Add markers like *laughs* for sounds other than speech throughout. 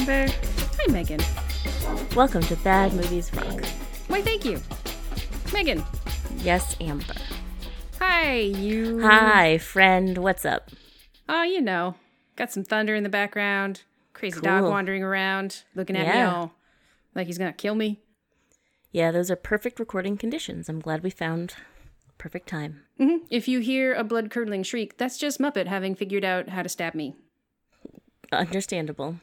Amber. Hi, Megan. Welcome to Bad Movies Rock. Why, thank you. Megan. Yes, Amber. Hi, you. Hi, friend. What's up? Oh, you know. Got some thunder in the background. Crazy dog wandering around, looking at me all like he's gonna kill me. Yeah, those are perfect recording conditions. I'm glad we found perfect time. Mm-hmm. If you hear a blood curdling shriek, that's just Muppet having figured out how to stab me. Understandable.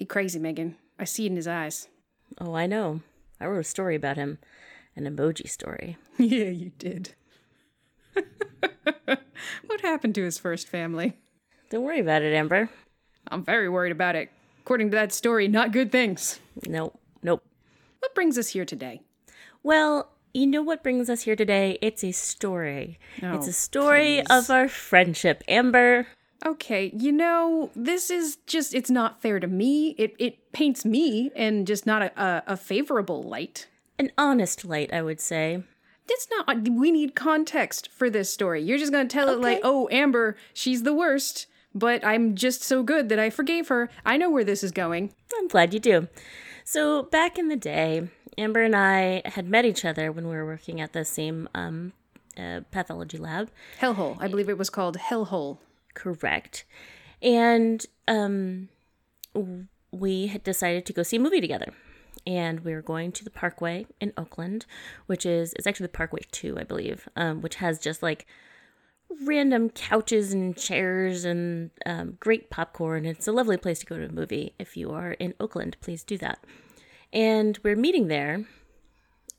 He crazy, Megan. I see it in his eyes. Oh, I know. I wrote a story about him, an emoji story. *laughs* yeah, you did. *laughs* what happened to his first family? Don't worry about it, Amber. I'm very worried about it. According to that story, not good things. Nope, nope. What brings us here today? Well, you know what brings us here today? It's a story. it's Oh, a story please. of our friendship, Amber. Okay, you know, this is just, it's not fair to me. It, it paints me in just not a, a, a favorable light. An honest light, I would say. It's not, we need context for this story. You're just gonna tell it like, oh, Amber, she's the worst, but I'm just so good that I forgave her. I know where this is going. I'm glad you do. So, back in the day, Amber and I had met each other when we were working at the same um, uh, pathology lab. Hellhole. I believe it was called Hellhole. Correct. And um, we had decided to go see a movie together. And we were going to the Parkway in Oakland, which is, it's actually the Parkway 2, I believe, um, which has just like random couches and chairs and um, great popcorn. It's a lovely place to go to a movie. If you are in Oakland, please do that. And we're meeting there,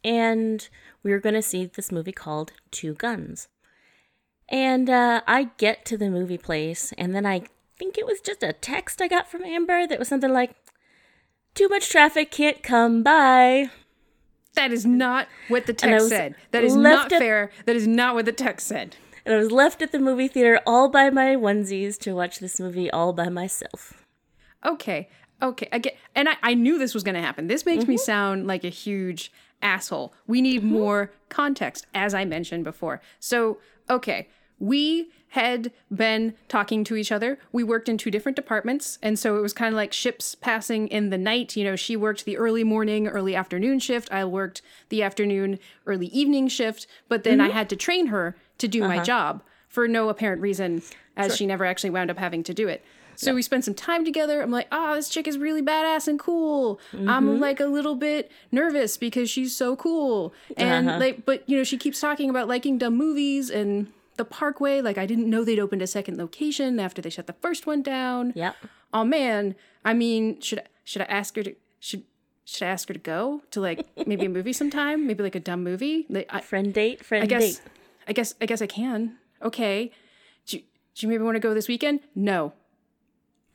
and we were going to see this movie called Two Guns. And uh, I get to the movie place, and then I think it was just a text I got from Amber that was something like, Too much traffic, can't come by. That is not what the text said. That is not at- fair. That is not what the text said. And I was left at the movie theater all by my onesies to watch this movie all by myself. Okay. Okay. I get, and I, I knew this was going to happen. This makes Mm-hmm. me sound like a huge asshole. We need more context, as I mentioned before. So, okay. We had been talking to each other. We worked in two different departments. And so it was kind of like ships passing in the night. You know, she worked the early morning, early afternoon shift. I worked the afternoon, early evening shift. But then I Mm-hmm. had to train her to do Uh-huh. my job for no apparent reason, as she never actually wound up having to do it. So we spent some time together. I'm like, oh, this chick is really badass and cool. Mm-hmm. I'm like a little bit nervous because she's so cool. And Uh-huh. like, but you know, she keeps talking about liking dumb movies and the Parkway. Like, I didn't know they'd opened a second location after they shut the first one down. Yep. Oh man, I mean, should should I ask her to should should I ask her to go to like maybe a *laughs* movie sometime? Maybe like a dumb movie. Like, I, Friend date, friend I guess, date. I guess, I guess I can. Okay. Do you, do you maybe want to go this weekend? No.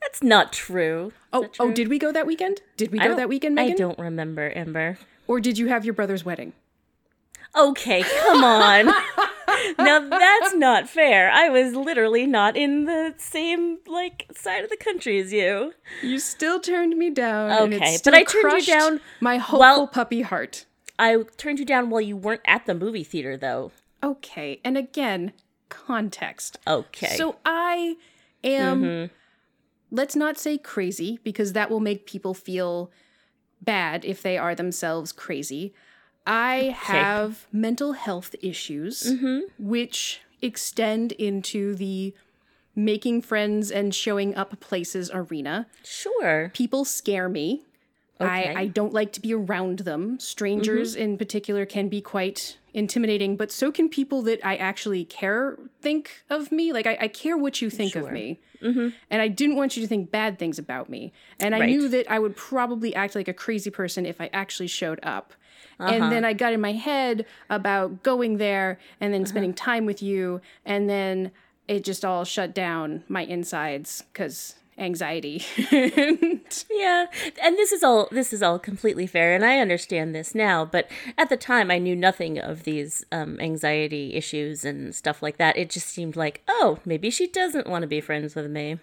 That's not true. Is Oh, that oh, did we go that weekend? Did we go that weekend, Megan? I don't remember, Amber. Or did you have your brother's wedding? Okay, come on. *laughs* now that's not fair. I was literally not in the same like side of the country as you. You still turned me down. Okay, but I turned you down My hopeful while- puppy heart. I turned you down while you weren't at the movie theater though. Okay, and again, context. Okay. So I am, Mm-hmm. let's not say crazy, because that will make people feel bad if they are themselves crazy. I have mental health issues, Mm-hmm. which extend into the making friends and showing up places arena. sure. People scare me. Okay. Mm-hmm. I, I don't like to be around them. Strangers, in particular, can be quite intimidating, but so can people that I actually care think of me. Like, I, I care what you think of Sure. me. And I didn't want you to think bad things about me. And I Right. knew that I would probably act like a crazy person if I actually showed up. Uh-huh. And then I got in my head about going there and Uh-huh. then spending time with you. And then it just all shut down my insides because anxiety. *laughs* Yeah, and this is all this is all completely fair, and I understand this now. But at the time, I knew nothing of these um, anxiety issues and stuff like that. It just seemed like, oh, maybe she doesn't want to be friends with me.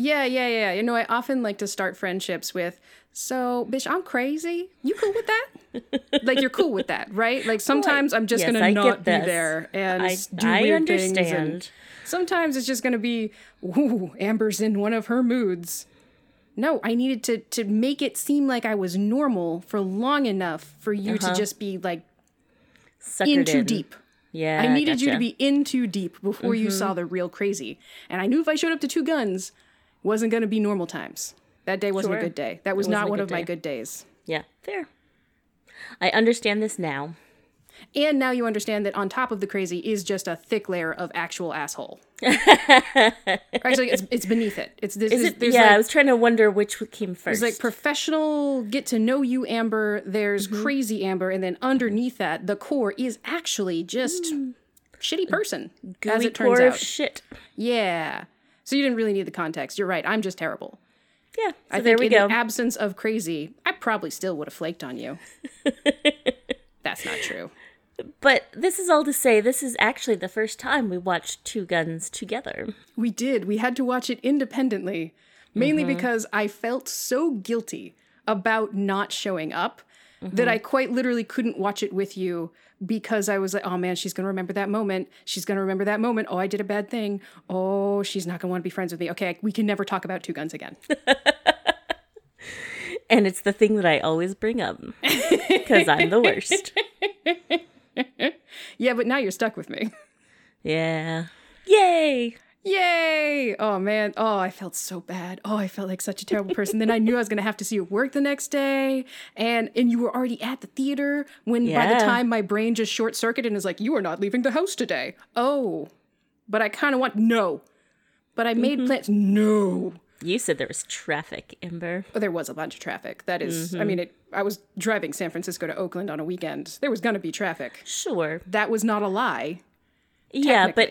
Yeah, yeah, yeah. You know, I often like to start friendships with, so, bitch, I'm crazy. You cool with that? *laughs* like, you're cool with that, right? Like, sometimes I'm just Yes, gonna not be there and I- do I weird things. understand. And sometimes it's just gonna be, ooh, Amber's in one of her moods. no, I needed to to make it seem like I was normal for long enough for you to uh-huh. just be like Suckered in too in. deep. Yeah. I needed you to be in too deep before you saw mm-hmm. the real crazy. And I knew if I showed up to two guns, wasn't going to be normal times. That day wasn't Sure. a good day. That was wasn't one of my good days. Yeah, fair. I understand this now. And now you understand that on top of the crazy is just a thick layer of actual asshole. *laughs* Actually, it's, it's beneath it. It's this. Is it? there's Yeah, I was trying to wonder which came first. there's like professional get to know you Amber. There's Mm-hmm. crazy Amber, and then underneath that, the core is actually just shitty person, as Mm. It turns core out. of shit. yeah. So you didn't really need the context. You're right. I'm just terrible. Yeah. So I there we in go. the absence of crazy, I probably still would have flaked on you. *laughs* That's not true. but this is all to say, this is actually the first time we watched Two Guns together. We did. We had to watch it independently, mainly mm-hmm. because I felt so guilty about not showing up that mm-hmm. I quite literally couldn't watch it with you because I was like, oh man, she's going to remember that moment. She's going to remember that moment. Oh, I did a bad thing. Oh, she's not going to want to be friends with me. Okay, we can never talk about two guns again. *laughs* And it's the thing that I always bring up *laughs* because I'm the worst. *laughs* yeah, but now you're stuck with me. Yeah. Yay! Yay! Oh man. Oh, I felt so bad. Oh, I felt like such a terrible person. then I knew I was gonna have to see you at work the next day, and and you were already at the theater when yeah. by the time my brain just short circuited and is like, you are not leaving the house today. Oh, but I kind of want no. But I made mm-hmm. plans. No. You said there was traffic, Amber. Oh, there was a bunch of traffic. That is- I mm-hmm. mean, it. I was driving San Francisco to Oakland on a weekend. There was gonna be traffic. Sure. That was not a lie. Yeah, but.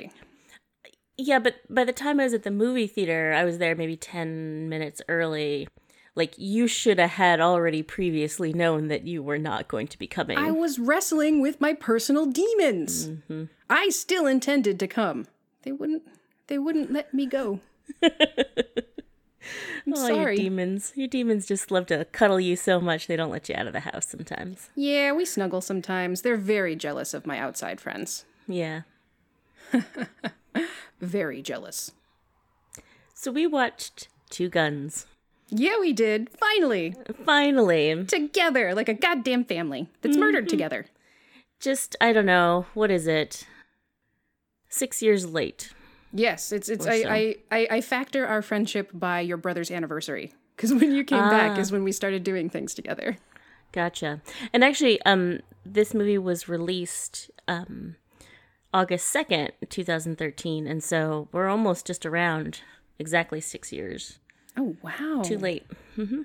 Yeah, but by the time I was at the movie theater, I was there maybe 10 minutes early. Like you should have had already previously known that you were not going to be coming. I was wrestling with my personal demons. Mm-hmm. I still intended to come. They wouldn't. They wouldn't let me go. *laughs* I'm oh, your demons. Your demons just love to cuddle you so much they don't let you out of the house sometimes. yeah, we snuggle sometimes. They're very jealous of my outside friends. Yeah. *laughs* Very jealous. So we watched Two Guns. Yeah, we did. Finally, Finally. together like a goddamn family that's murdered Mm-hmm. together. Just I don't know, what is it? 6 years late. Yes, it's it's. I, so. I I I factor our friendship by your brother's anniversary because when you came back Ah. is when we started doing things together. Gotcha. And actually, um, this movie was released um, August second, two thousand thirteen, and so we're almost just around exactly six years. Oh wow! Too late.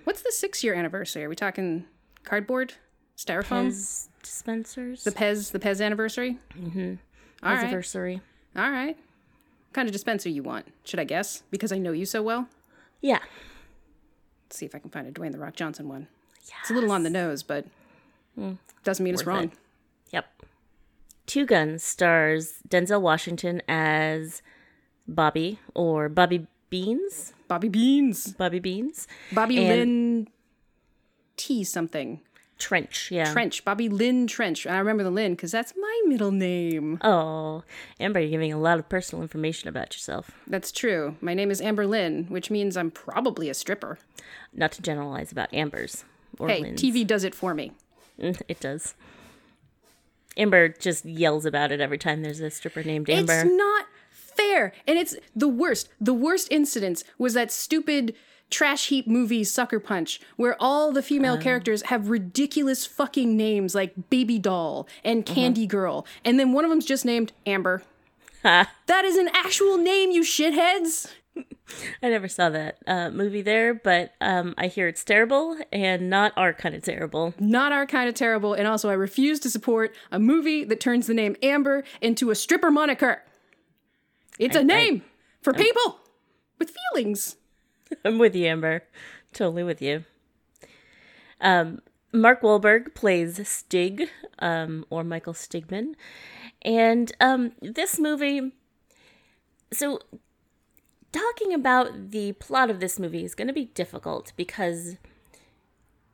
What's the six year anniversary? Are we talking cardboard, styrofoam, Pez dispensers. the Pez, the Pez anniversary? Mm-hmm. All right, anniversary. all right. What kind of dispenser you want? Should I guess? Because I know you so well. Yeah. Let's see if I can find a Dwayne the Rock Johnson one. Yeah. It's a little on the nose, but doesn't mean it's wrong. it. Yep. Two Guns stars Denzel Washington as Bobby or Bobby Beans. Bobby Beans, Bobby Beans. Bobby And- Lynn T something Trench. Yeah. Trench, Bobby Lynn Trench. I remember the Lynn because that's my middle name. Oh, Amber, you're giving a lot of personal information about yourself. That's true. My name is Amber Lynn, which means I'm probably a stripper. Not to generalize about Amber's or Hey, Lynn's. TV does it for me. *laughs* It does. Amber just yells about it every time there's a stripper named Amber. It's not fair. And it's the worst. The worst incidence was that stupid trash heap movie Sucker Punch, where all the female uh-huh. characters have ridiculous fucking names like Baby Doll and uh-huh. Candy Girl. And then one of them's just named Amber. That is an actual name, you shitheads. *laughs* I never saw that uh, movie there, but um, I hear it's terrible and not our kind of terrible. Not our kind of terrible. And also, I refuse to support a movie that turns the name Amber into a stripper moniker. It's a name for people with feelings. *laughs* I'm with you, Amber. Totally with you. Um, Mark Wahlberg plays Stig, um, or Michael Stigman. And um, this movie. So, talking about the plot of this movie is going to be difficult because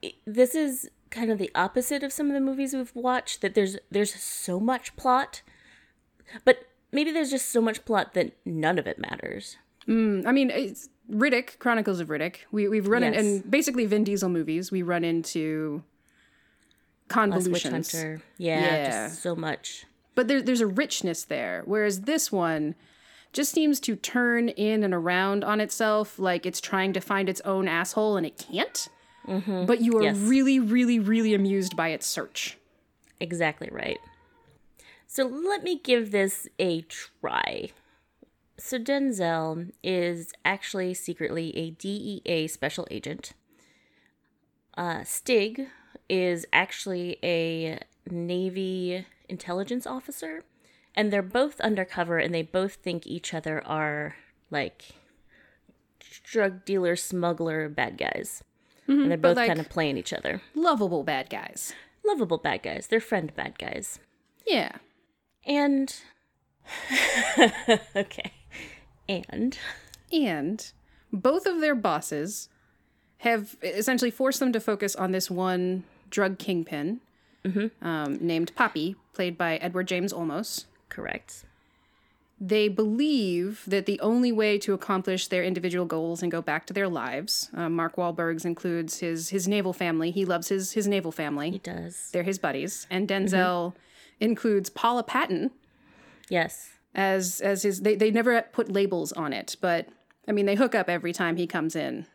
it- this is kind of the opposite of some of the movies we've watched that there's there's so much plot but maybe there's just so much plot that none of it matters mm, I mean, it's, Riddick, Chronicles of Riddick. We we've run in Yes. and basically Vin Diesel movies. We run into convolutions, Hunter. Yeah, Yeah. just so much. but there, there's a richness there. Whereas this one just seems to turn in and around on itself, like it's trying to find its own asshole and it can't. But you are Yes. really, really, really amused by its search. Exactly right. So let me give this a try. So Denzel is actually secretly a DEA special agent. Uh, Stig is actually a Navy intelligence officer, and they're both undercover, and they both think each other are like drug dealer, smuggler, bad guys. and they're both like- kind of playing each other. Lovable bad guys. Lovable bad guys. They're friend bad guys. Yeah. And *laughs* okay. And And both of their bosses have essentially forced them to focus on this one drug kingpin um, named Papi, played by Edward James Olmos. Correct. They believe that the only way to accomplish their individual goals and go back to their lives, uh, Mark Wahlberg's includes his his naval family. He loves his his naval family. He does. They're his buddies, and Denzel includes Paula Patton Yes. as as his. They they never put labels on it, but I mean they hook up every time he comes in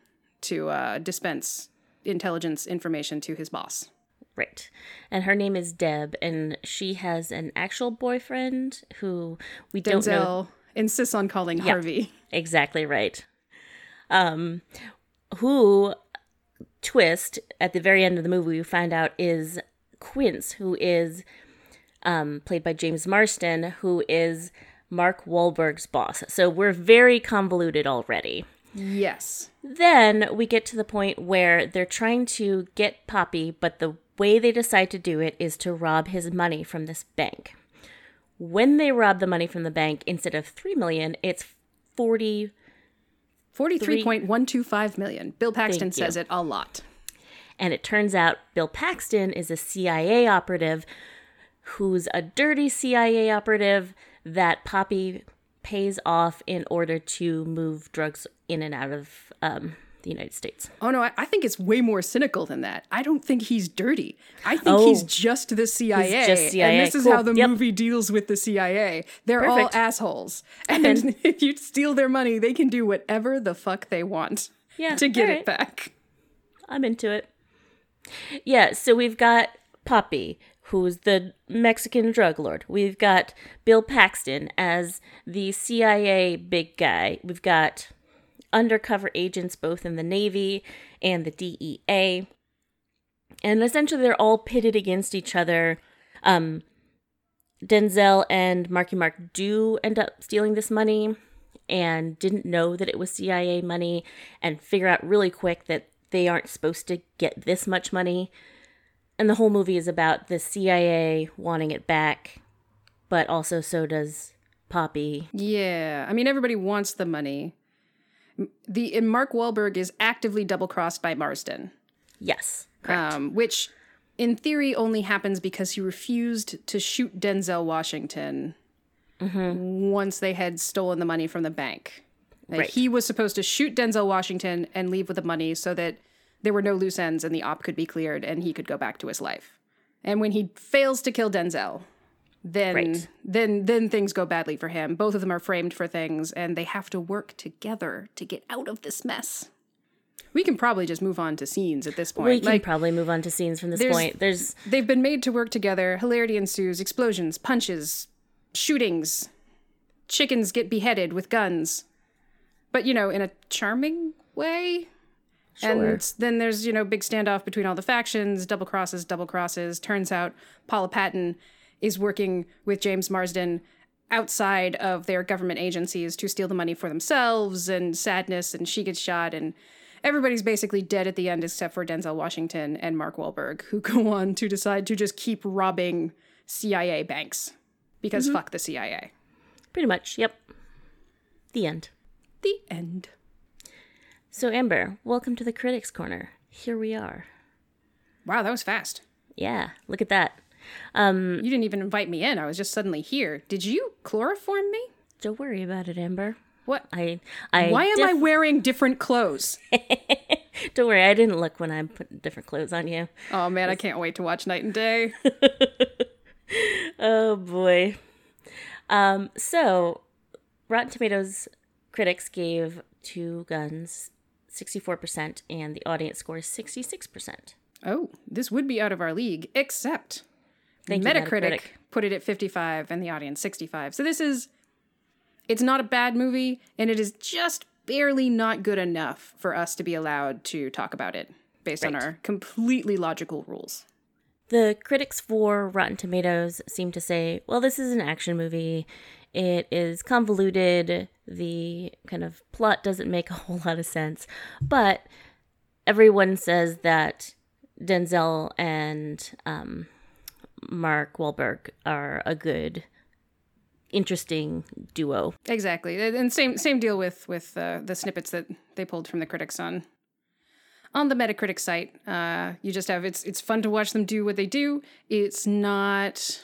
to uh, dispense intelligence information to his boss. Right. And her name is Deb and she has an actual boyfriend who we don't know insists on calling Harvey. exactly right. Um who twist at the very end of the movie we find out is Quince who is um played by James Marsden who is Mark Wahlberg's boss. So we're very convoluted already. Yes. Then we get to the point where they're trying to get Papi, but the way they decide to do it is to rob his money from this bank. When they rob the money from the bank, instead of 3 million, it's 40 Forty-three point one two five million. Bill Paxton says it a lot. and it turns out Bill Paxton is a CIA operative who's a dirty CIA operative that Papi pays off in order to move drugs in and out of um, the United States. Oh no, I, I think it's way more cynical than that. I don't think he's dirty. I think he's Oh. just the CIA. just CIA. And this is Cool. how the Yep. movie deals with the CIA. They're all assholes. *laughs* And *laughs* if you steal their money, they can do whatever the fuck they want Yeah, to get alright. it back. I'm into it. Yeah, so we've got Papi, who's the Mexican drug lord. We've got Bill Paxton as the CIA big guy. We've got undercover agents both in the Navy and the DEA. And essentially they're all pitted against each other. Um Denzel and Marky Mark do end up stealing this money and didn't know that it was CIA money and figure out really quick that they aren't supposed to get this much money. And the whole movie is about the CIA wanting it back, but also so does Papi. Yeah, I mean everybody wants the money. The Mark Wahlberg is actively double crossed by Marsden. Yes, correct. um, which in theory only happens because he refused to shoot Denzel Washington once they had stolen the money from the bank. Like, Right. He was supposed to shoot Denzel Washington and leave with the money so that there were no loose ends and the op could be cleared and he could go back to his life. And when he fails to kill Denzel, then Right. then then things go badly for him. Both of them are framed for things and they have to work together to get out of this mess. We can probably just move on to scenes at this point. we can like probably move on to scenes from this there's- point. There's they've been made to work together. Hilarity ensues, explosions, punches, shootings. Chickens get beheaded with guns. But you know, in a charming way. sure. And then there's, you know, big standoff between all the factions, double crosses, double crosses. Turns out Paula Patton is working with James Marsden outside of their government agencies to steal the money for themselves and sadness and she gets shot and everybody's basically dead at the end except for Denzel Washington and Mark Wahlberg who *laughs* go on to decide to just keep robbing CIA banks because mm-hmm. fuck the CIA. pretty much, yep. The end. The end. So Amber, welcome to the Critics Corner. Here we are. Wow, that was fast. Yeah, look at that. Um, You didn't even invite me in. I was just suddenly here. Did you chloroform me? don't worry about it, Amber. What? I I Why am I wearing different clothes? *laughs* Don't worry, I didn't look when I put different clothes on you. Oh man, I can't wait to watch Knight and Day. *laughs* Oh boy. Um, so Rotten Tomatoes critics gave Two Guns 64% and the audience score is 66%. Oh, this would be out of our league, except Thank you, Metacritic, Metacritic. put it at 55 and the audience 65. So this is it's not a bad movie and it is just barely not good enough for us to be allowed to talk about it based on our completely logical rules. The critics for Rotten Tomatoes seem to say, well, this is an action movie. It is convoluted. The kind of plot doesn't make a whole lot of sense. But everyone says that Denzel and um, Mark Wahlberg are a good, interesting duo. Exactly. And same same deal with with uh, the snippets that they pulled from the critics on on the Metacritic site. Uh, you just have it's it's fun to watch them do what they do. It's not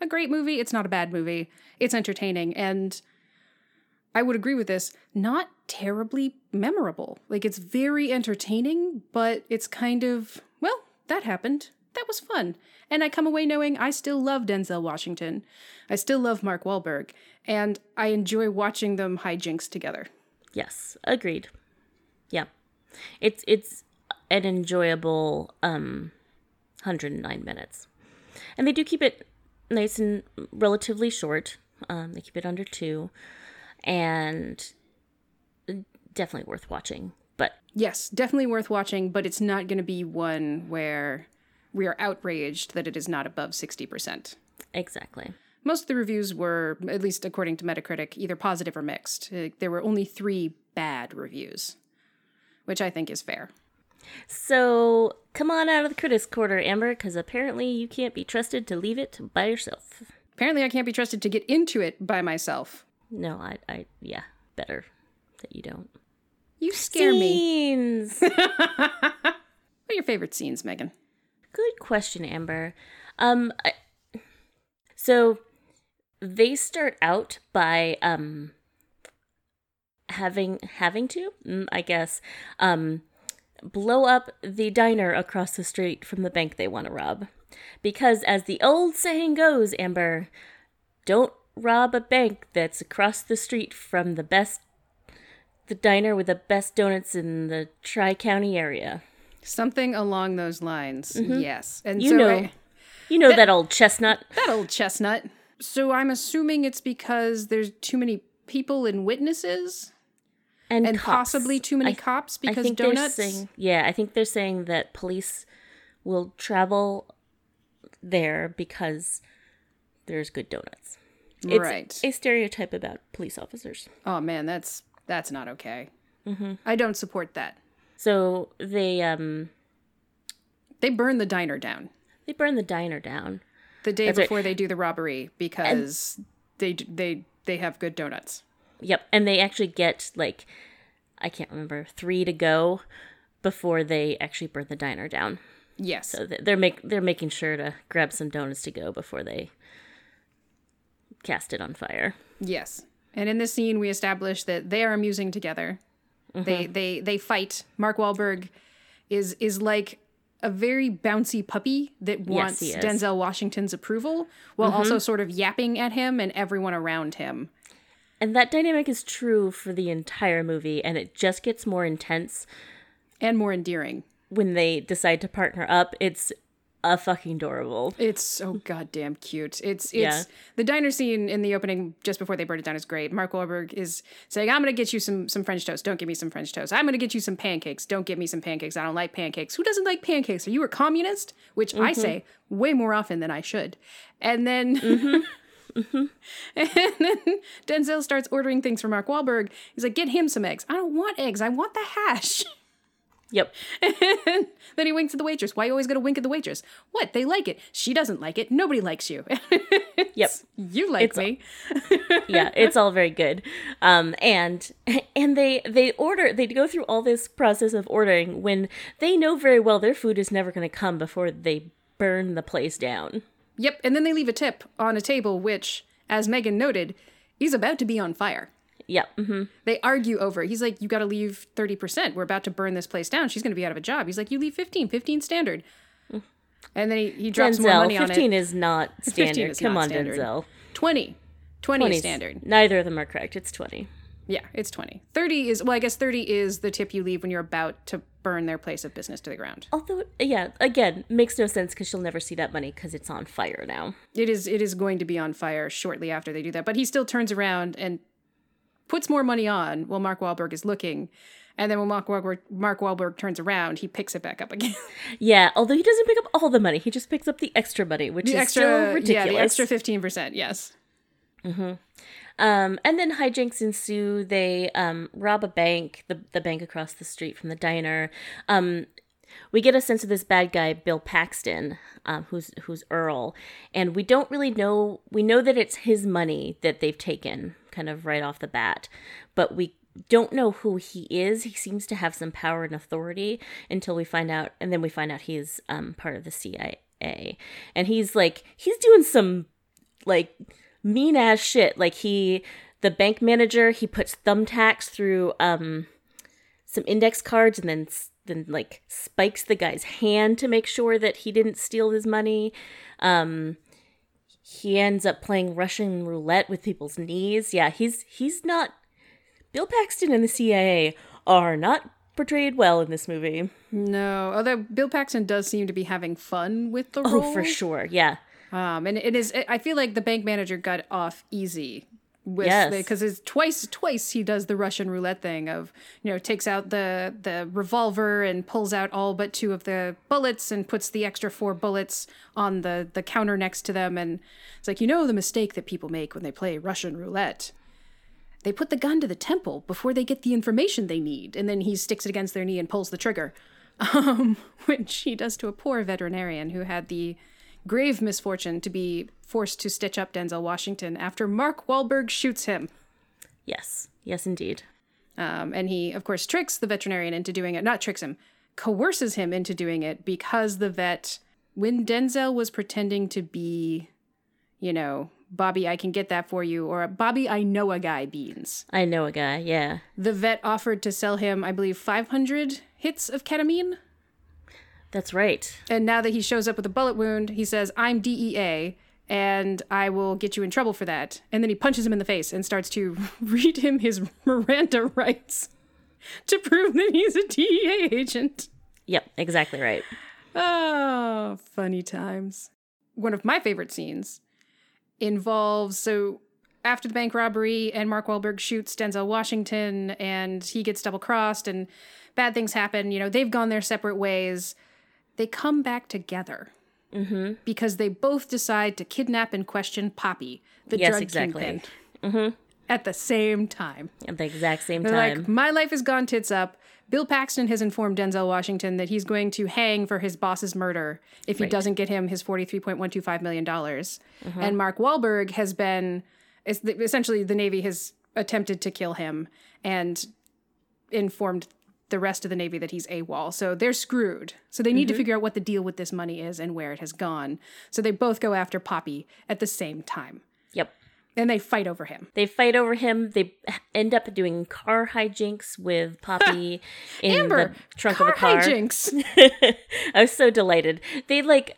a great movie. It's not a bad movie. It's entertaining and I would agree with this. Not terribly memorable. Like it's very entertaining, but it's kind of well, that happened. That was fun. And I come away knowing I still love Denzel Washington. I still love Mark Wahlberg. And I enjoy watching them hijinks together. Yes, agreed. Yeah. It's it's an enjoyable um 109 minutes. And they do keep it nice and relatively short. Um they keep it under 2 and definitely worth watching. But Yes, definitely worth watching, but it's not going to be one where we are outraged that it is not above 60%. exactly. Most of the reviews were, at least according to Metacritic, either positive or mixed. Uh, There were only three bad reviews, which I think is fair. So, come on out of the critics corner, Amber, cuz apparently you can't be trusted to leave it by yourself. Apparently, I can't be trusted to get into it by myself. No, I I yeah, better that you don't. You scare me. Scenes. *laughs* What are your favorite scenes, Megan? Good question, Amber. Um, I, so they start out by um having having to, mm, I guess, um, blow up the diner across the street from the bank they want to rob, because as the old saying goes, Amber, don't rob a bank that's across the street from the best. The diner with the best donuts in the Tri County area. Something along those lines. Yes. And You so know, I- you know that old chestnut. that old chestnut. So I'm assuming it's because there's too many people and witnesses and, and possibly too many I- cops I because think donuts. Saying, yeah, I think they're saying that police will travel there because there's good donuts. It's Right. a stereotype about police officers. Oh man, that's that's not okay. Mm-hmm. I don't support that. So they um They burn the diner down they burn the diner down. the day That's right. before they do the robbery because they they they have good donuts. Yep, and they actually get like I can't remember three to go before they actually burn the diner down. Yes. So they're make they're making sure to grab some donuts to go before they cast it on fire. Yes. And in this scene, we establish that they are amusing together. They Mm-hmm. they they fight. Mark Wahlberg is is like a very bouncy puppy that wants. Mm-hmm. Denzel Washington's approval, while also sort of yapping at him and everyone around him. And that dynamic is true for the entire movie, and it just gets more intense And more endearing. when they decide to partner up. It's a fucking adorable. It's so goddamn cute. It's it's Yeah. the diner scene in the opening just before they burn it down is great. Mark Wahlberg is saying, "I'm gonna get you some some French toast. Don't give me some French toast. I'm gonna get you some pancakes. Don't give me some pancakes. I don't like pancakes. Who doesn't like pancakes? Are you a communist?" Which I mm-hmm. say way more often than I should. And then *laughs* mm-hmm. Mm-hmm. and then Denzel starts ordering things for Mark Wahlberg. He's like, "Get him some eggs. I don't want eggs. I want the hash." *laughs* Yep. *laughs* Then he winks at the waitress. Why you always gotta wink at the waitress? What? They like it. She doesn't like it. Nobody likes you. *laughs* Yep. you like me. *laughs* yeah, it's all very good. Um, and and they they order they go through all this process of ordering when they know very well their food is never going to come before they burn the place down. Yep. And then they leave a tip on a table, which, as Megan noted, is about to be on fire. Yeah. hmm They argue over. it. He's like, "You got to leave thirty percent. We're about to burn this place down. She's going to be out of a job." He's like, "You leave 15, 15 standard." And then he, he drops more Denzel, money on 15 it. is not *laughs* standard. is Come not on, standard. Denzel. 20. 20 20 is 's- standard. Neither of them are correct. It's 20. Yeah, it's 20. 30 is, well, I guess 30 is the tip you leave when you're about to burn their place of business to the ground. Although, yeah, again, makes no sense because she'll never see that money because it's on fire now. It is it is going to be on fire shortly after they do that. But he still turns around and puts more money on while Mark Wahlberg is looking. And then when Mark Wahlberg, Mark Wahlberg turns around, he picks it back up again. *laughs* Yeah, although he doesn't pick up all the money, he just picks up the extra money, which The is extra, still ridiculous. yeah, the extra 15%, yes. Um, and then hijinks ensue. They um, rob a bank, the, the bank across the street from the diner. Um, we get a sense of this bad guy, Bill Paxton, um, who's who's Earl, and we don't really know. We know that it's his money that they've taken, kind of right off the bat, but we don't know who he is. He seems to have some power and authority until we find out, and then we find out he's um, part of the CIA, and he's like he's doing some like mean ass shit. Like he, the bank manager, he puts thumbtacks through um some index cards and then then like spikes the guy's hand to make sure that he didn't steal his money. Um he ends up playing Russian roulette with people's knees. Yeah, he's he's not Bill Paxton and the CIA are not portrayed well in this movie. No, although Bill Paxton does seem to be having fun with the role. Oh, for sure. Yeah. Um, and it is. I feel like the bank manager got off easy with Yes. because it's twice twice he does the Russian roulette thing of you know takes out the the revolver and pulls out all but two of the bullets and puts the extra four bullets on the the counter next to them and it's like you know the mistake that people make when they play Russian roulette. They put the gun to the temple before they get the information they need, and then he sticks it against their knee and pulls the trigger, *laughs* um, which he does to a poor veterinarian who had the grave misfortune to be forced to stitch up Denzel Washington after Mark Wahlberg shoots him. Yes. Yes indeed. Um, and he, of course, tricks the veterinarian into doing it. Not tricks him, coerces him into doing it because the vet, when Denzel was pretending to be, you know, Bobby, I can get that for you, or Bobby, I know a guy, Beans. I know a guy. Yeah. The vet offered to sell him, I believe, 500 hits of ketamine. That's right. And now that he shows up with a bullet wound, he says, I'm DEA and I will get you in trouble for that. And then he punches him in the face and starts to *laughs* read him his *laughs* Miranda rights to prove that he's a DEA agent. Yep, exactly right. Oh, funny times. One of my favorite scenes involves so after the bank robbery and Mark Wahlberg shoots Denzel Washington and he gets double crossed and bad things happen. You know, they've gone their separate ways. They come back together Mm-hmm. because they both decide to kidnap and question Papi, the Yes, drug exactly. kingpin, mm-hmm. at the same time. At the exact same They're time. like, my life has gone tits up. Bill Paxton has informed Denzel Washington that he's going to hang for his boss's murder if he Right. doesn't get him his $43.125 million. Mm-hmm. And Mark Wahlberg has been, essentially, the Navy has attempted to kill him and informed the rest of the Navy that he's AWOL. So they're screwed. So they need Mm-hmm. to figure out what the deal with this money is and where it has gone. So they both go after Papi at the same time. yep. And they fight over him. They fight over him. They end up doing car hijinks with Papi *laughs* in Amber, the trunk car of a car. hijinks. *laughs* I was so delighted. They like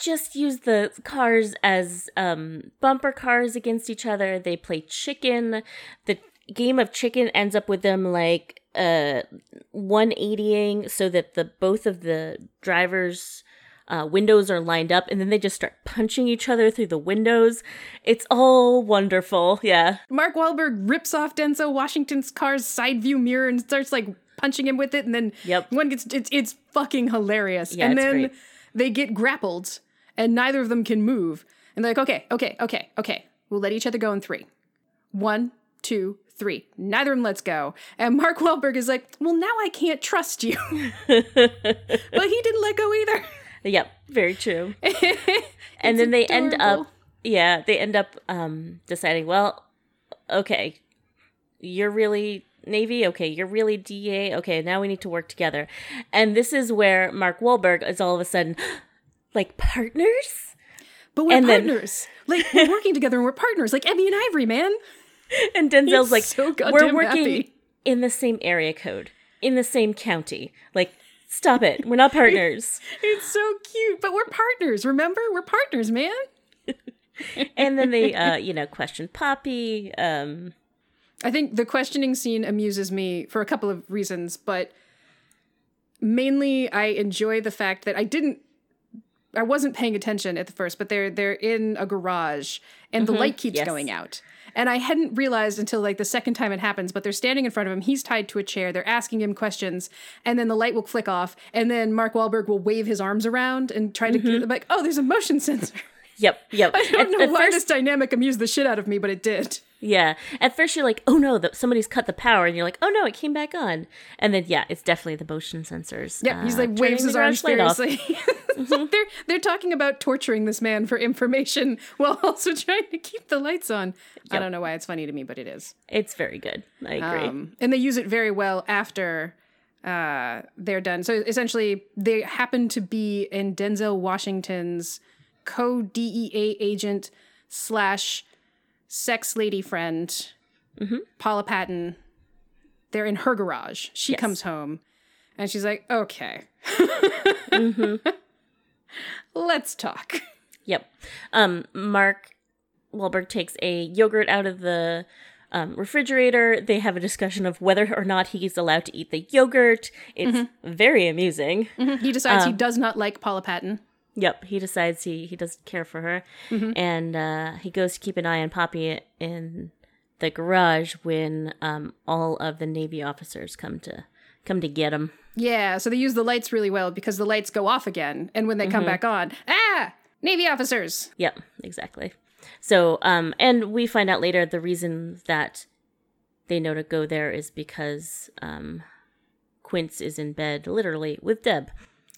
just use the cars as um, bumper cars against each other. They play chicken. The game of chicken ends up with them like uh 180ing so that the both of the drivers uh, windows are lined up and then they just start punching each other through the windows. It's all wonderful. Yeah. Mark Wahlberg rips off Denzel Washington's car's side view mirror and starts like punching him with it, and then Yep. one gets it's it's fucking hilarious. Yeah, and then great. they get grappled, and neither of them can move, and they're like, okay, okay, okay, okay, we'll let each other go in three. One, two, three. Neither of them lets go, and Mark Wahlberg is like, well, now I can't trust you, *laughs* but he didn't let go either. Yep, very true. *laughs* and then they end up yeah, they end up um deciding, well, okay, you're really Navy, okay, you're really DEA, okay, now we need to work together. And this is where Mark Wahlberg is all of a sudden *gasps* like partners? But we're And then- partners. like we're working together and we're partners, like Ebony and Ivory, man. *laughs* and Denzel's He's like, so "We're working happy." in the same area code, in the same county. Like, stop it. We're not *laughs* partners." It's so cute, but we're partners. Remember, we're partners, man. *laughs* and then they, uh, you know, question Papi. Um, I think the questioning scene amuses me for a couple of reasons, but mainly I enjoy the fact that I didn't I wasn't paying attention at the first, but they're they're in a garage and the mm-hmm. light keeps yes. going out. And I hadn't realized until like the second time it happens, but they're standing in front of him. He's tied to a chair. They're asking him questions, and then the light will flick off, and then Mark Wahlberg will wave his arms around and try to mm-hmm. get like, oh, there's a motion sensor. yep, yep. *laughs* I don't At- know at why first- this dynamic amused the shit out of me, but it did. Yeah. At first, you're like, oh no, the, somebody's cut the power. And you're like, oh no, it came back on. And then, yeah, it's definitely the motion sensors. Yeah, he's uh, like waves his arms garage light off. furiously. *laughs* they're they're talking about torturing this man for information while *laughs* also trying to keep the lights on. I don't know why it's funny to me, but it is. It's very good. I agree. Um, and they use it very well after uh, they're done. So essentially, they happen to be in Denzel Washington's co DEA agent slash sex lady friend, Paula Patton. They're in her garage. She comes home and she's like, okay. *laughs* Let's talk. Yep. Um, Mark Wahlberg takes a yogurt out of the um, refrigerator. They have a discussion of whether or not he's allowed to eat the yogurt. It's Mm-hmm. very amusing. He decides he does not like Paula Patton. Yep, he decides he, he doesn't care for her. And uh, he goes to keep an eye on Papi in the garage when um, all of the Navy officers come to come to get him. Yeah, so they use the lights really well because the lights go off again, and when they come back on, ah, Navy officers. Yep, exactly. So, um, and we find out later the reason that they know to go there is because um, Quince is in bed, literally, with Deb.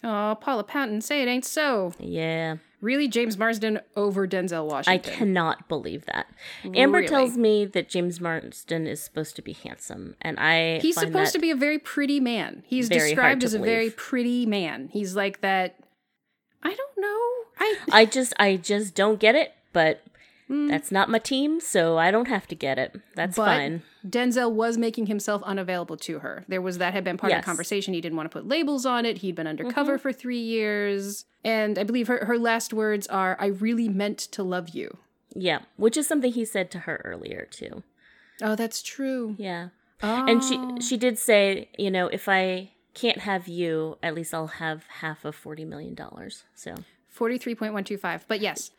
Oh, Paula Patton, say it ain't so. Yeah, Really, James Marsden over Denzel Washington. I cannot believe that. Amber Really? tells me that James Marsden is supposed to be handsome, and I He's supposed to be a very pretty man. He's described as a very pretty man. He's like that. I don't know. I I just, I just don't get it. But Mm. that's not my team, so I don't have to get it. That's but fine. Denzel was making himself unavailable to her. There was that had been part of the conversation. He didn't want to put labels on it. He'd been undercover Mm-hmm. for three years, and I believe her her last words are, "I really meant to love you." Yeah, which is something he said to her earlier too. Oh, that's true. Yeah. Oh. And she she did say, you know, if I can't have you, at least I'll have half of forty million dollars. So 43.125. But yes.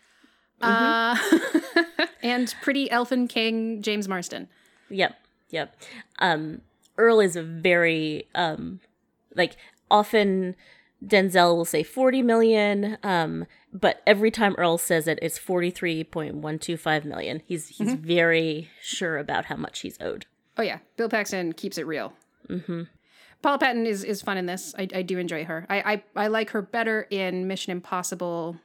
Mm-hmm. Uh, *laughs* and pretty elfin king James Marsden. Yep, yep. Um, Earl is a very um, like often Denzel will say forty million, um, but every time Earl says it, it's forty three point one two five million. He's he's very sure about how much he's owed. Oh yeah, Bill Paxton keeps it real. Mm-hmm. Paula Patton is is fun in this. I, I do enjoy her. I, I I like her better in Mission Impossible,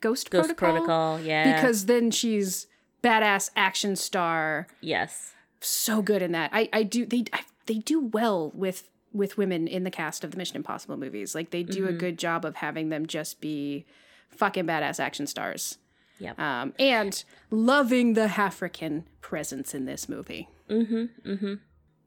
Ghost, Ghost Protocol, Protocol, yeah, because then she's badass action star, yes, so good in that. I I do they I, they do well with with women in the cast of the Mission Impossible movies. Like they do a good job of having them just be fucking badass action stars. Yep. Um, and loving the African presence in this movie. Mm-hmm. Mm-hmm.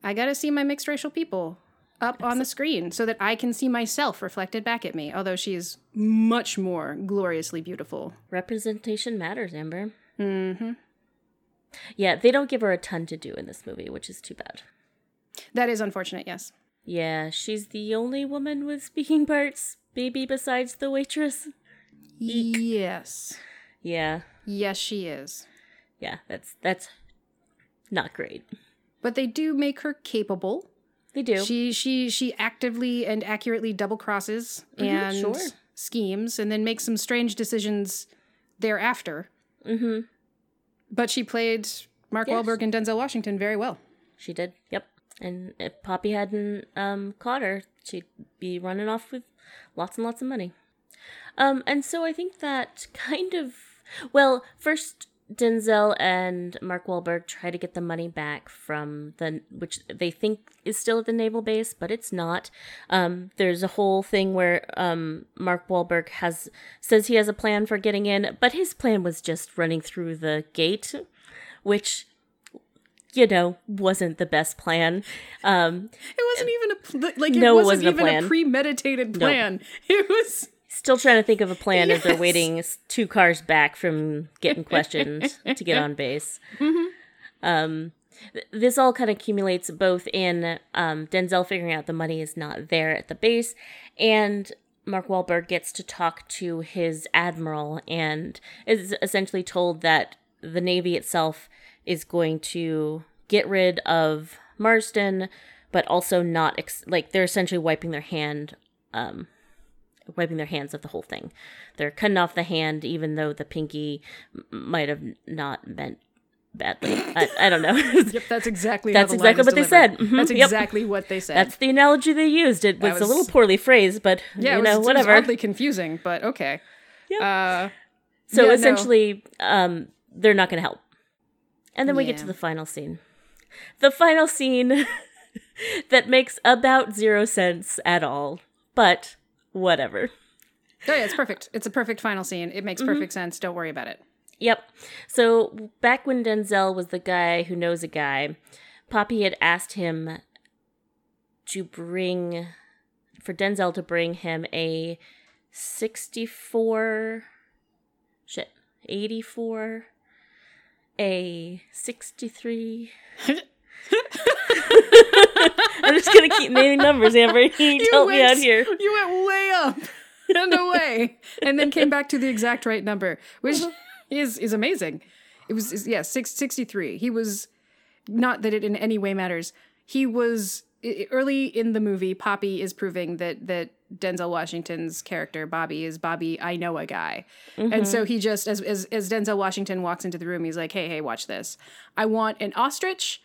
I gotta see my mixed racial people up on the screen so that I can see myself reflected back at me. Although she is much more gloriously beautiful. representation matters, Amber. Mm-hmm. Yeah, they don't give her a ton to do in this movie, which is too bad. That is unfortunate. Yes. Yeah, she's the only woman with speaking parts, maybe besides the waitress. Yes. Yeah, Yes, she is. yeah, that's that's not great. But they do make her capable. They do. She she she actively and accurately double crosses and sure. schemes, and then makes some strange decisions thereafter. mm-hmm. But she played Mark Yes. Wahlberg and Denzel Washington very well. She did. Yep. And if Papi hadn't um, caught her, she'd be running off with lots and lots of money. Um, and so I think that *laughs* kind of well, first Denzel and Mark Wahlberg try to get the money back from the which they think is still at the naval base, but it's not. Um, there's a whole thing where um, Mark Wahlberg has says he has a plan for getting in, but his plan was just running through the gate, which you know, wasn't the best plan. Um, It wasn't even a pl- like. It No, it wasn't, wasn't a even plan. a premeditated plan. It was. Still trying to think of a plan as they're waiting two cars back from getting questioned to get on base. *laughs* Um, th- this all kind of accumulates both in um, Denzel figuring out the money is not there at the base, and Mark Wahlberg gets to talk to his admiral and is essentially told that the Navy itself is going to get rid of Marsden, but also not ex- like they're essentially wiping their hand um, wiping their hands of the whole thing. They're cutting off the hand, even though the pinky might have not meant badly. I, I don't know. *laughs* Yep, that's exactly. That's how the line exactly what they delivered. said. Mhm, That's yep. exactly what they said. That's the analogy they used. It was, was- a little poorly phrased, but yeah, you it was, know, it was whatever. oddly confusing, but okay. Yep. Uh, so yeah, no. essentially, um, they're not going to help. And then we get to the final scene. The final scene *laughs* that makes about zero sense at all, but whatever. Oh yeah, it's perfect. It's a perfect final scene. It Mm-hmm. makes perfect sense. Don't worry about it. Yep. So back when Denzel was the guy who knows a guy, Papi had asked him to bring for Denzel to bring him a 64 shit, 84 a 63 *laughs* *laughs* *laughs* I'm just gonna keep naming numbers, Amber. *laughs* You help me out here. You went way up *laughs* and away, and then came back to the exact right number, which is is amazing. It was is- yeah, six, 63. He was not that it in any way matters. He was early in the movie. Papi is proving that that Denzel Washington's character Bobby is Bobby. I know a guy, and so mm-hmm. he just as, as as Denzel Washington walks into the room, he's like, "Hey, hey, watch this. I want an ostrich."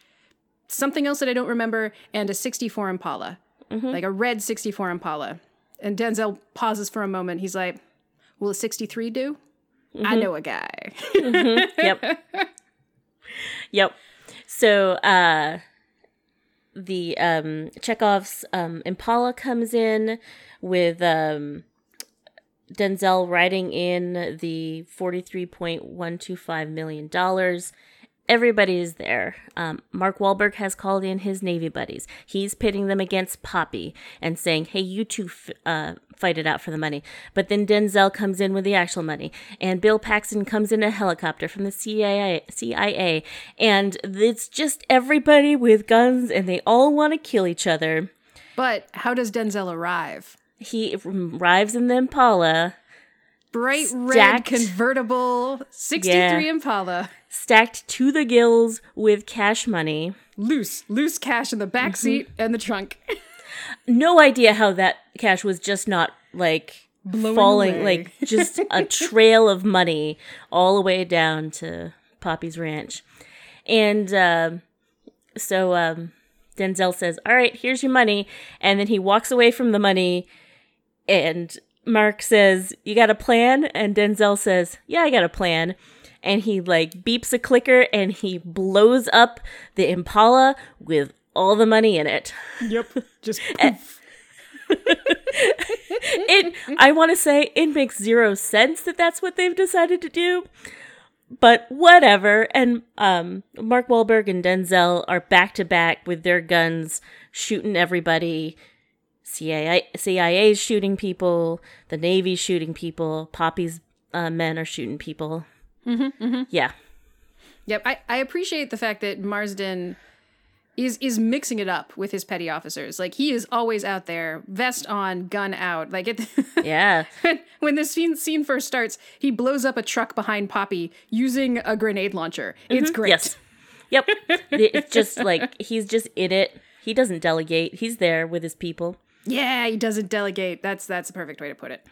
Something else that I don't remember, and a 64 Impala, like a red 64 Impala. And Denzel pauses for a moment. He's like, Will a 63 do? I know a guy. yep. *laughs* yep. So uh the um Chekhov's um Impala comes in with um Denzel writing in the $43.125 million. Everybody is there. Um, Mark Wahlberg has called in his Navy buddies. He's pitting them against Papi and saying, hey, you two f- uh, fight it out for the money. But then Denzel comes in with the actual money. And Bill Paxton comes in a helicopter from the CIA, CIA. And it's just everybody with guns and they all want to kill each other. but how does Denzel arrive? He arrives in the Impala. Bright red convertible 63 Yeah. Impala. Stacked to the gills with cash money. Loose, loose cash in the back Mm-hmm. seat and the trunk. *laughs* No idea how that cash was just not like Blowing falling, away. like *laughs* just a trail of money all the way down to Papi's ranch. And um so um, Denzel says, All right, here's your money. And then he walks away from the money. And Mark says, You got a plan? And Denzel says, Yeah, I got a plan. And he like beeps a clicker and he blows up the Impala with all the money in it. Yep. Just *laughs* It I want to say it makes zero sense that that's what they've decided to do. But whatever. And um Mark Wahlberg and Denzel are back to back with their guns shooting everybody. CIA CIA's shooting people, the Navy's shooting people, Papi's uh, men are shooting people. Mm-hmm, Yeah. Yep, I, I appreciate the fact that Marsden is is mixing it up with his petty officers. Like he is always out there, vest on, gun out. Like it, *laughs* Yeah. when this scene scene first starts, he blows up a truck behind Papi using a grenade launcher. It's great. Yes. Yep. it's just like he's just in it. He doesn't delegate. He's there with his people. Yeah, he doesn't delegate. That's that's the perfect way to put it.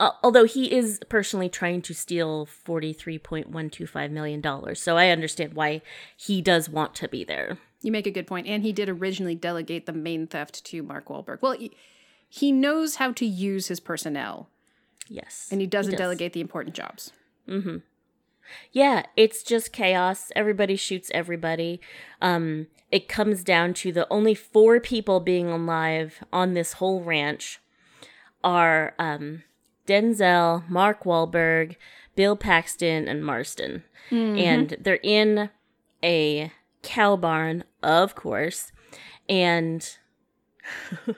Uh, although he is personally trying to steal $43.125 million. So I understand why he does want to be there. You make a good point. And he did originally delegate the main theft to Mark Wahlberg. Well, he, he knows how to use his personnel, Yes. and he doesn't does. delegate the important jobs. Mm-hmm. Yeah, it's just chaos. Everybody shoots everybody. Um, it comes down to the only four people being alive on this whole ranch are um, Denzel, Mark Wahlberg, Bill Paxton, and Marsden. And they're in a cow barn, of course, and *laughs*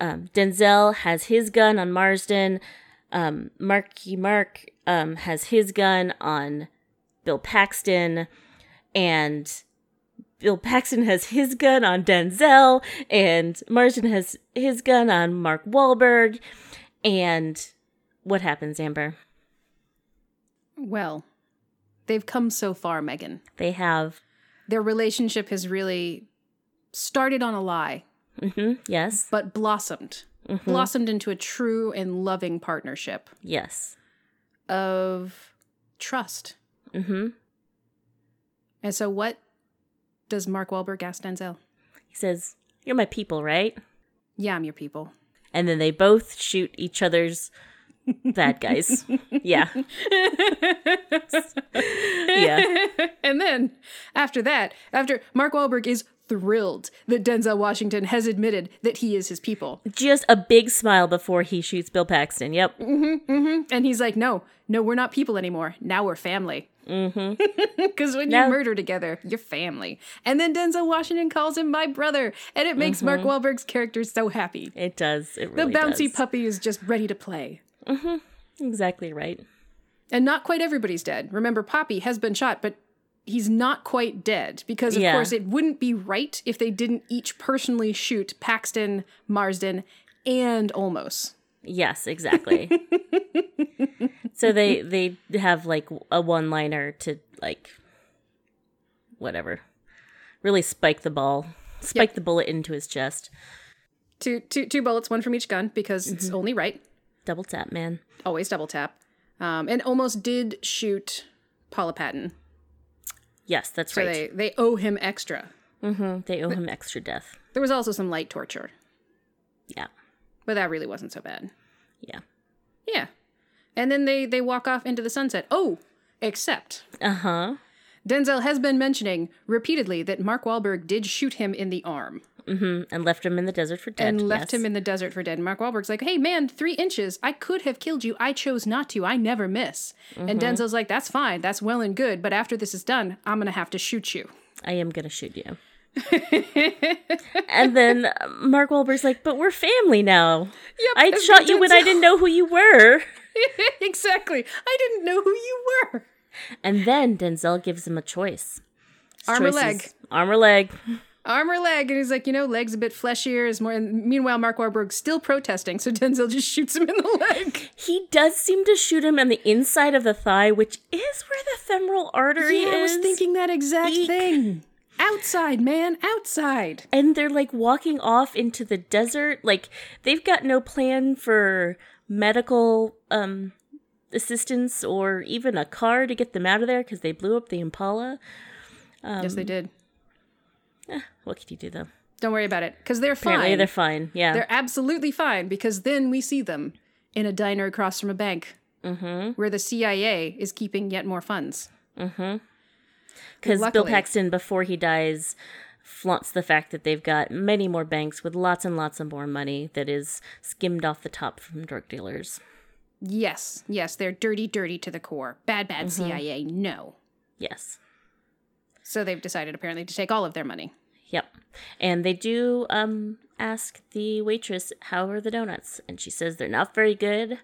um, Denzel has his gun on Marsden. Um, Marky Mark um, has his gun on Bill Paxton, and Bill Paxton has his gun on Denzel, and Marsden has his gun on Mark Wahlberg. And what happens, Amber? Well, they've come so far, Megan. They have, Their relationship has really started on a lie, hmm yes, but blossomed. Blossomed into a true and loving partnership yes, of trust. hmm And so, what does Mark Wahlberg ask Denzel? He says, "You're my people, right?" Yeah, I'm your people. And then they both shoot each other's bad guys. yeah, *laughs* yeah, and then after that, after Mark Wahlberg is thrilled that Denzel Washington has admitted that he is his people. just a big smile before he shoots Bill Paxton. Yep. Mm-hmm, mm-hmm. And he's like, no, no, we're not people anymore. Now we're family. *laughs* Because when Now- you murder together, you're family. And then Denzel Washington calls him my brother. And it makes Mark Wahlberg's character so happy. It does. It really The bouncy does. puppy is just ready to play. Exactly right. And not quite everybody's dead. Remember, Papi has been shot, but he's not quite dead because, of Yeah. course, it wouldn't be right if they didn't each personally shoot Paxton, Marsden, and Olmos. Yes, exactly. *laughs* so they they have like a one liner to like whatever. Really spike the ball. Spike the bullet into his chest. Two, two, two bullets, one from each gun because Mm-hmm. it's only right. Double tap, man. Always double tap. Um, and almost did shoot Paula Patton. Yes, that's So right. they, they owe him extra. hmm They owe him extra death. There was also some light torture, Yeah. but that really wasn't so bad. Yeah. Yeah. And then they, they walk off into the sunset. Oh, except Uh-huh. Denzel has been mentioning repeatedly that Mark Wahlberg did shoot him in the arm hmm And left him in the desert for dead. and left yes. him in the desert for dead. And Mark Wahlberg's like, hey, man, three inches. I could have killed you. I chose not to. I never miss. And Denzel's like, that's fine. That's well and good. But after this is done, I'm going to have to shoot you. I am gonna shoot you. and then Mark Wahlberg's like, but we're family now. Yep, I shot you when I didn't know who you were. *laughs* exactly. I didn't know who you were. And then Denzel gives him a choice. His Arm or leg? Arm or leg. Arm or leg. And he's like, you know, leg's a bit fleshier. Is more. And meanwhile, Mark Wahlberg's still protesting. So *laughs* Denzel just shoots him in the leg. He does seem to shoot him on the inside of the thigh, which is where the femoral artery Yeah, I was is. thinking that exact Eek. thing. Outside, man. Outside. and they're like walking off into the desert. Like they've got no plan for medical um assistance or even a car to get them out of there because they blew up the Impala. yes, they did. What could you do though? Don't worry about it, because they're Apparently fine. they're fine. Yeah. They're absolutely fine because then we see them in a diner across from a bank mm-hmm. where the CIA is keeping yet more funds. Because Bill Paxton, before he dies, flaunts the fact that they've got many more banks with lots and lots of more money that is skimmed off the top from drug dealers. Yes, yes, they're dirty, dirty to the core. Bad, bad Mm-hmm. CIA, no. Yes. So they've decided apparently to take all of their money. Yep. And they do um ask the waitress how are the donuts, and she says they're not very good.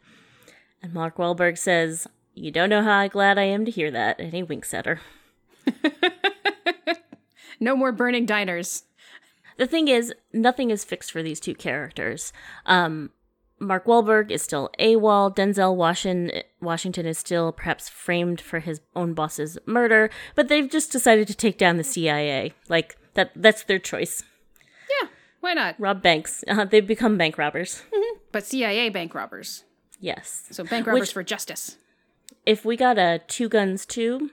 And Mark Wahlberg says, "You don't know how glad I am to hear that," and he winks at her. *laughs* No more burning diners. The thing is, nothing is fixed for these two characters. Um, Mark Wahlberg is still AWOL. Denzel Washington, Washington is still perhaps framed for his own boss's murder, but they've just decided to take down the CIA. Like that, that's their choice. Yeah, why not? Rob banks. Uh, they've become bank robbers. But CIA bank robbers. Yes. So bank robbers Which- for justice. If we got a two guns two,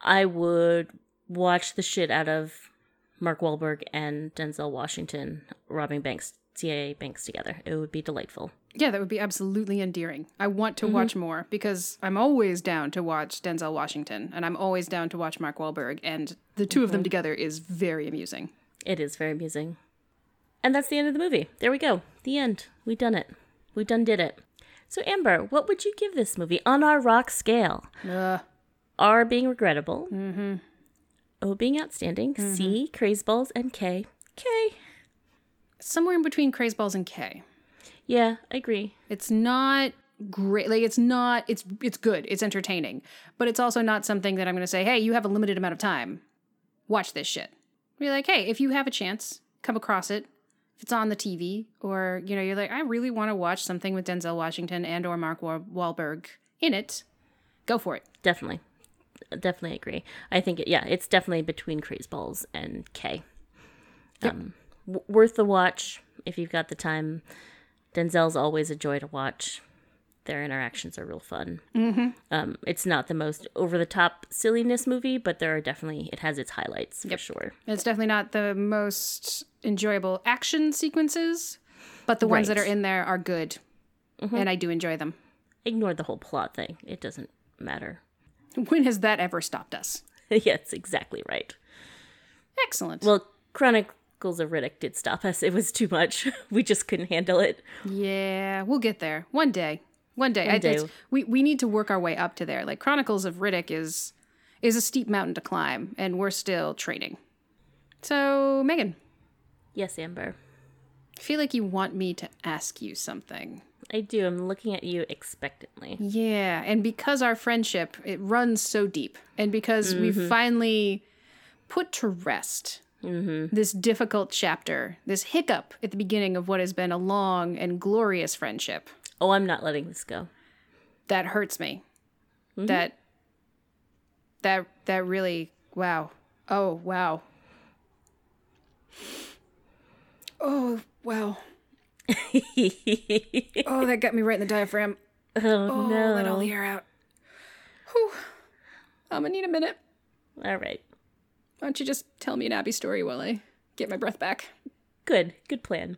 I would watch the shit out of Mark Wahlberg and Denzel Washington robbing banks, CIA banks together. It would be delightful. Yeah, that would be absolutely endearing. I want to watch mm-hmm. more because I'm always down to watch Denzel Washington and I'm always down to watch Mark Wahlberg, and the 2 of them mm-hmm. together is very amusing. It is very amusing. And that's the end of the movie. There we go. The end. We done it. We done did it. So Amber, what would you give this movie on our rock scale? Uh, R being regrettable, mm-hmm. O being outstanding, C crazeballs, and K K. Somewhere in between Crazeballs and K. Yeah, I agree. It's not great. Like it's not. It's it's good. It's entertaining, but it's also not something that I'm going to say. Hey, you have a limited amount of time. Watch this shit. Be like, hey, if you have a chance, come across it. If it's on the TV, or you know, you're like, I really want to watch something with Denzel Washington and or Mark Wa- Wahlberg in it. Go for it. Definitely, definitely agree. I think it, yeah, it's definitely between crazeballs and K. Um, w- worth the watch if you've got the time. Denzel's always a joy to watch. Their interactions are real fun. Mm-hmm. Um, it's not the most over the top silliness movie, but there are definitely it has its highlights for sure. It's definitely not the most enjoyable action sequences, but the ones that are in there are good, and I do enjoy them. Ignore the whole plot thing; it doesn't matter. *laughs* When has that ever stopped us? *laughs* yes, exactly right. Excellent. Well, Chronicles of Riddick did stop us. It was too much. *laughs* We just couldn't handle it. Yeah, we'll get there one day. One day. I, day. we we need to work our way up to there. Like Chronicles of Riddick is is a steep mountain to climb, and we're still training. So, Megan, Yes, Amber. I feel like you want me to ask you something. I do. I'm looking at you expectantly. Yeah, and because our friendship it runs so deep, and because we've mm-hmm. finally put to rest Mm-hmm. this difficult chapter, this hiccup at the beginning of what has been a long and glorious friendship, Oh, I'm not letting this go. that hurts me. Mm-hmm. That that that really wow. Oh wow. Oh wow. *laughs* oh, that got me right in the diaphragm. oh, Oh, no. let all the air out. Whew. I'm gonna need a minute. All right. Why don't you just tell me an Abby story while I get my breath back? Good. Good plan.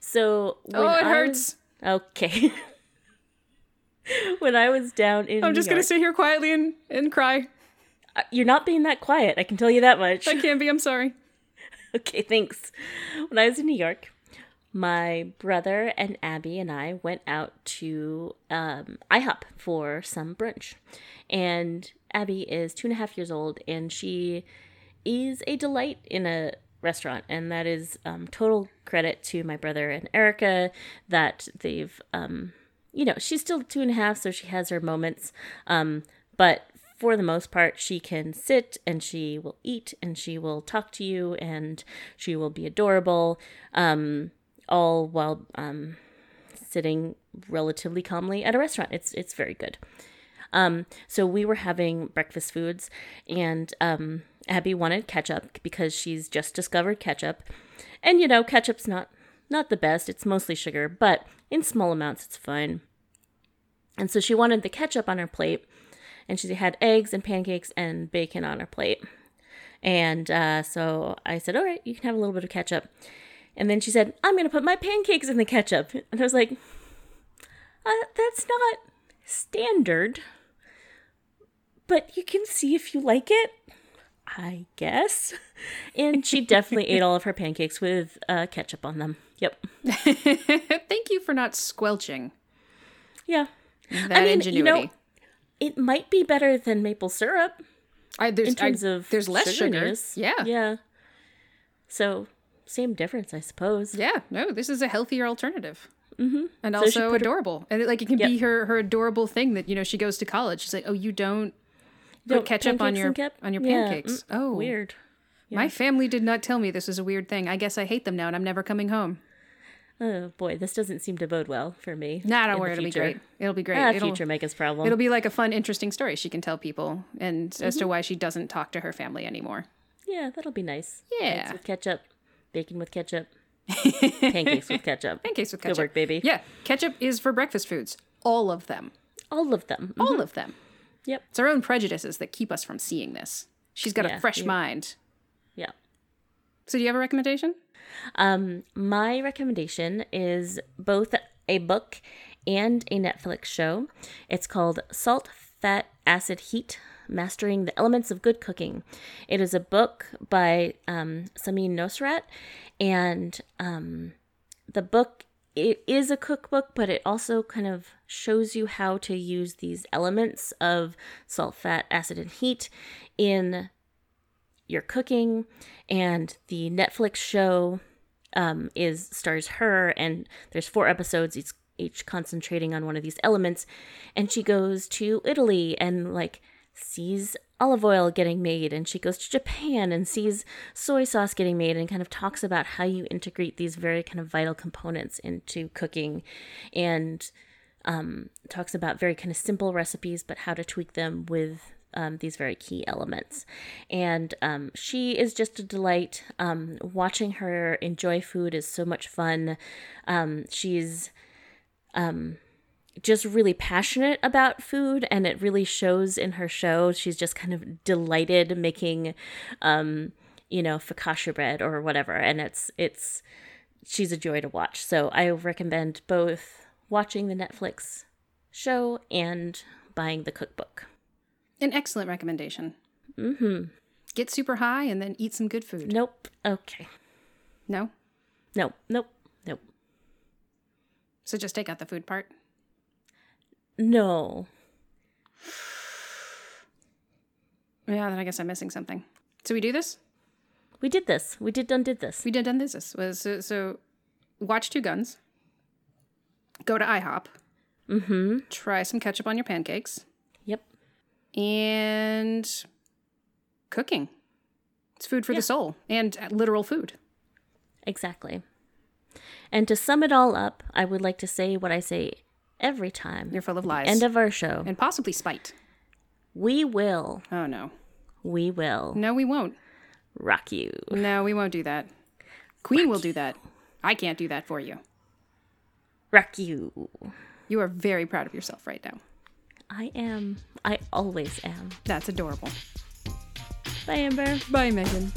So, when oh, it I hurts. was- okay. *laughs* when I was down in I'm just gonna sit here quietly and, and cry. Uh, You're not being that quiet. I can tell you that much. I can't be. I'm sorry. *laughs* Okay, thanks. When I was in New York, my brother and Abby and I went out to um, IHOP for some brunch. And Abby is two and a half years old, and she is a delight in a restaurant. And that is um, total credit to my brother and Erica that they've, um, you know, she's still two and a half, so she has her moments. Um, but for the most part, she can sit and she will eat and she will talk to you and she will be adorable, um, all while um, sitting relatively calmly at a restaurant. It's it's very good. Um, so we were having breakfast foods, and um, Abby wanted ketchup because she's just discovered ketchup, and you know ketchup's not not the best. It's mostly sugar, but in small amounts it's fine. And so she wanted the ketchup on her plate, and she had eggs and pancakes and bacon on her plate. And uh, so I said, "All right, you can have a little bit of ketchup." And then she said, "I'm going to put my pancakes in the ketchup." And I was like, uh, "That's not standard, but you can see if you like it." I guess. And she definitely ate all of her pancakes with uh, ketchup on them. Yep. *laughs* Thank you for not squelching Yeah. that mean, ingenuity. you know, It might be better than maple syrup. I, there's, in terms I- of there's less sugar. Yeah. Yeah. So same difference, I suppose. Yeah, no, this is a healthier alternative. Mm-hmm. And So also put her- adorable. And it, like it can be her her adorable thing that, you know, she goes to college. She's like, "Oh, you don't put ketchup on your on your pancakes." mm, oh, Weird. My family did not tell me this was a weird thing. I guess I hate them now and I'm never coming home. Oh boy, this doesn't seem to bode well for me. Nah, don't worry, it'll be great. It'll be great. Ah, it'll, future Megan's problem. it'll be like a fun, interesting story she can tell people and as Mm-hmm. to why she doesn't talk to her family anymore. yeah, that'll be nice. Yeah. Eggs with ketchup, bacon with ketchup, *laughs* pancakes with ketchup. Pancakes with ketchup. Good work, baby. Yeah, ketchup is for breakfast foods. All of them. All of them. Mhm. All of them. Yep. It's our own prejudices that keep us from seeing this. She's got Yeah, a fresh yeah. mind. Yeah. So, do you have a recommendation? Um, my recommendation is both a book and a Netflix show. It's called Salt, Fat, Acid, Heat Mastering the Elements of Good Cooking. It is a book by um, Samin Nosrat, and um, the book it is a cookbook, but it also kind of shows you how to use these elements of salt, fat, acid, and heat in you're cooking, and the Netflix show um, is stars her, and there's four episodes. Each each concentrating on one of these elements, and she goes to Italy and like sees olive oil getting made and she goes to Japan and sees soy sauce getting made and kind of talks about how you integrate these very kind of vital components into cooking and um, talks about very kind of simple recipes but how to tweak them with um, these very key elements. And um, she is just a delight. Um, watching her enjoy food is so much fun. Um, she's um, just really passionate about food and it really shows in her show she's just kind of delighted making um you know focaccia bread or whatever and it's it's she's a joy to watch so i recommend both watching the netflix show and buying the cookbook An excellent recommendation. Mm-hmm. Get super high and then eat some good food. nope okay No? nope nope nope So just take out the food part. No Yeah, then I guess I'm missing something. So we do this? we did this we did done did this We did done this. This was so, so watch Two Guns. Go to IHOP. Mm-hmm. Try some ketchup on your pancakes. yep And cooking. It's food for the soul and literal food. exactly and to sum it all up i would like to say what i say every time You're full of lies. end of our show and possibly spite. we will Oh no. we will No, we won't. rock you No, we won't do that. Queen will do that. I can't do that for you. rock you You are very proud of yourself right now. i am i always am That's adorable. bye amber Bye, Megan.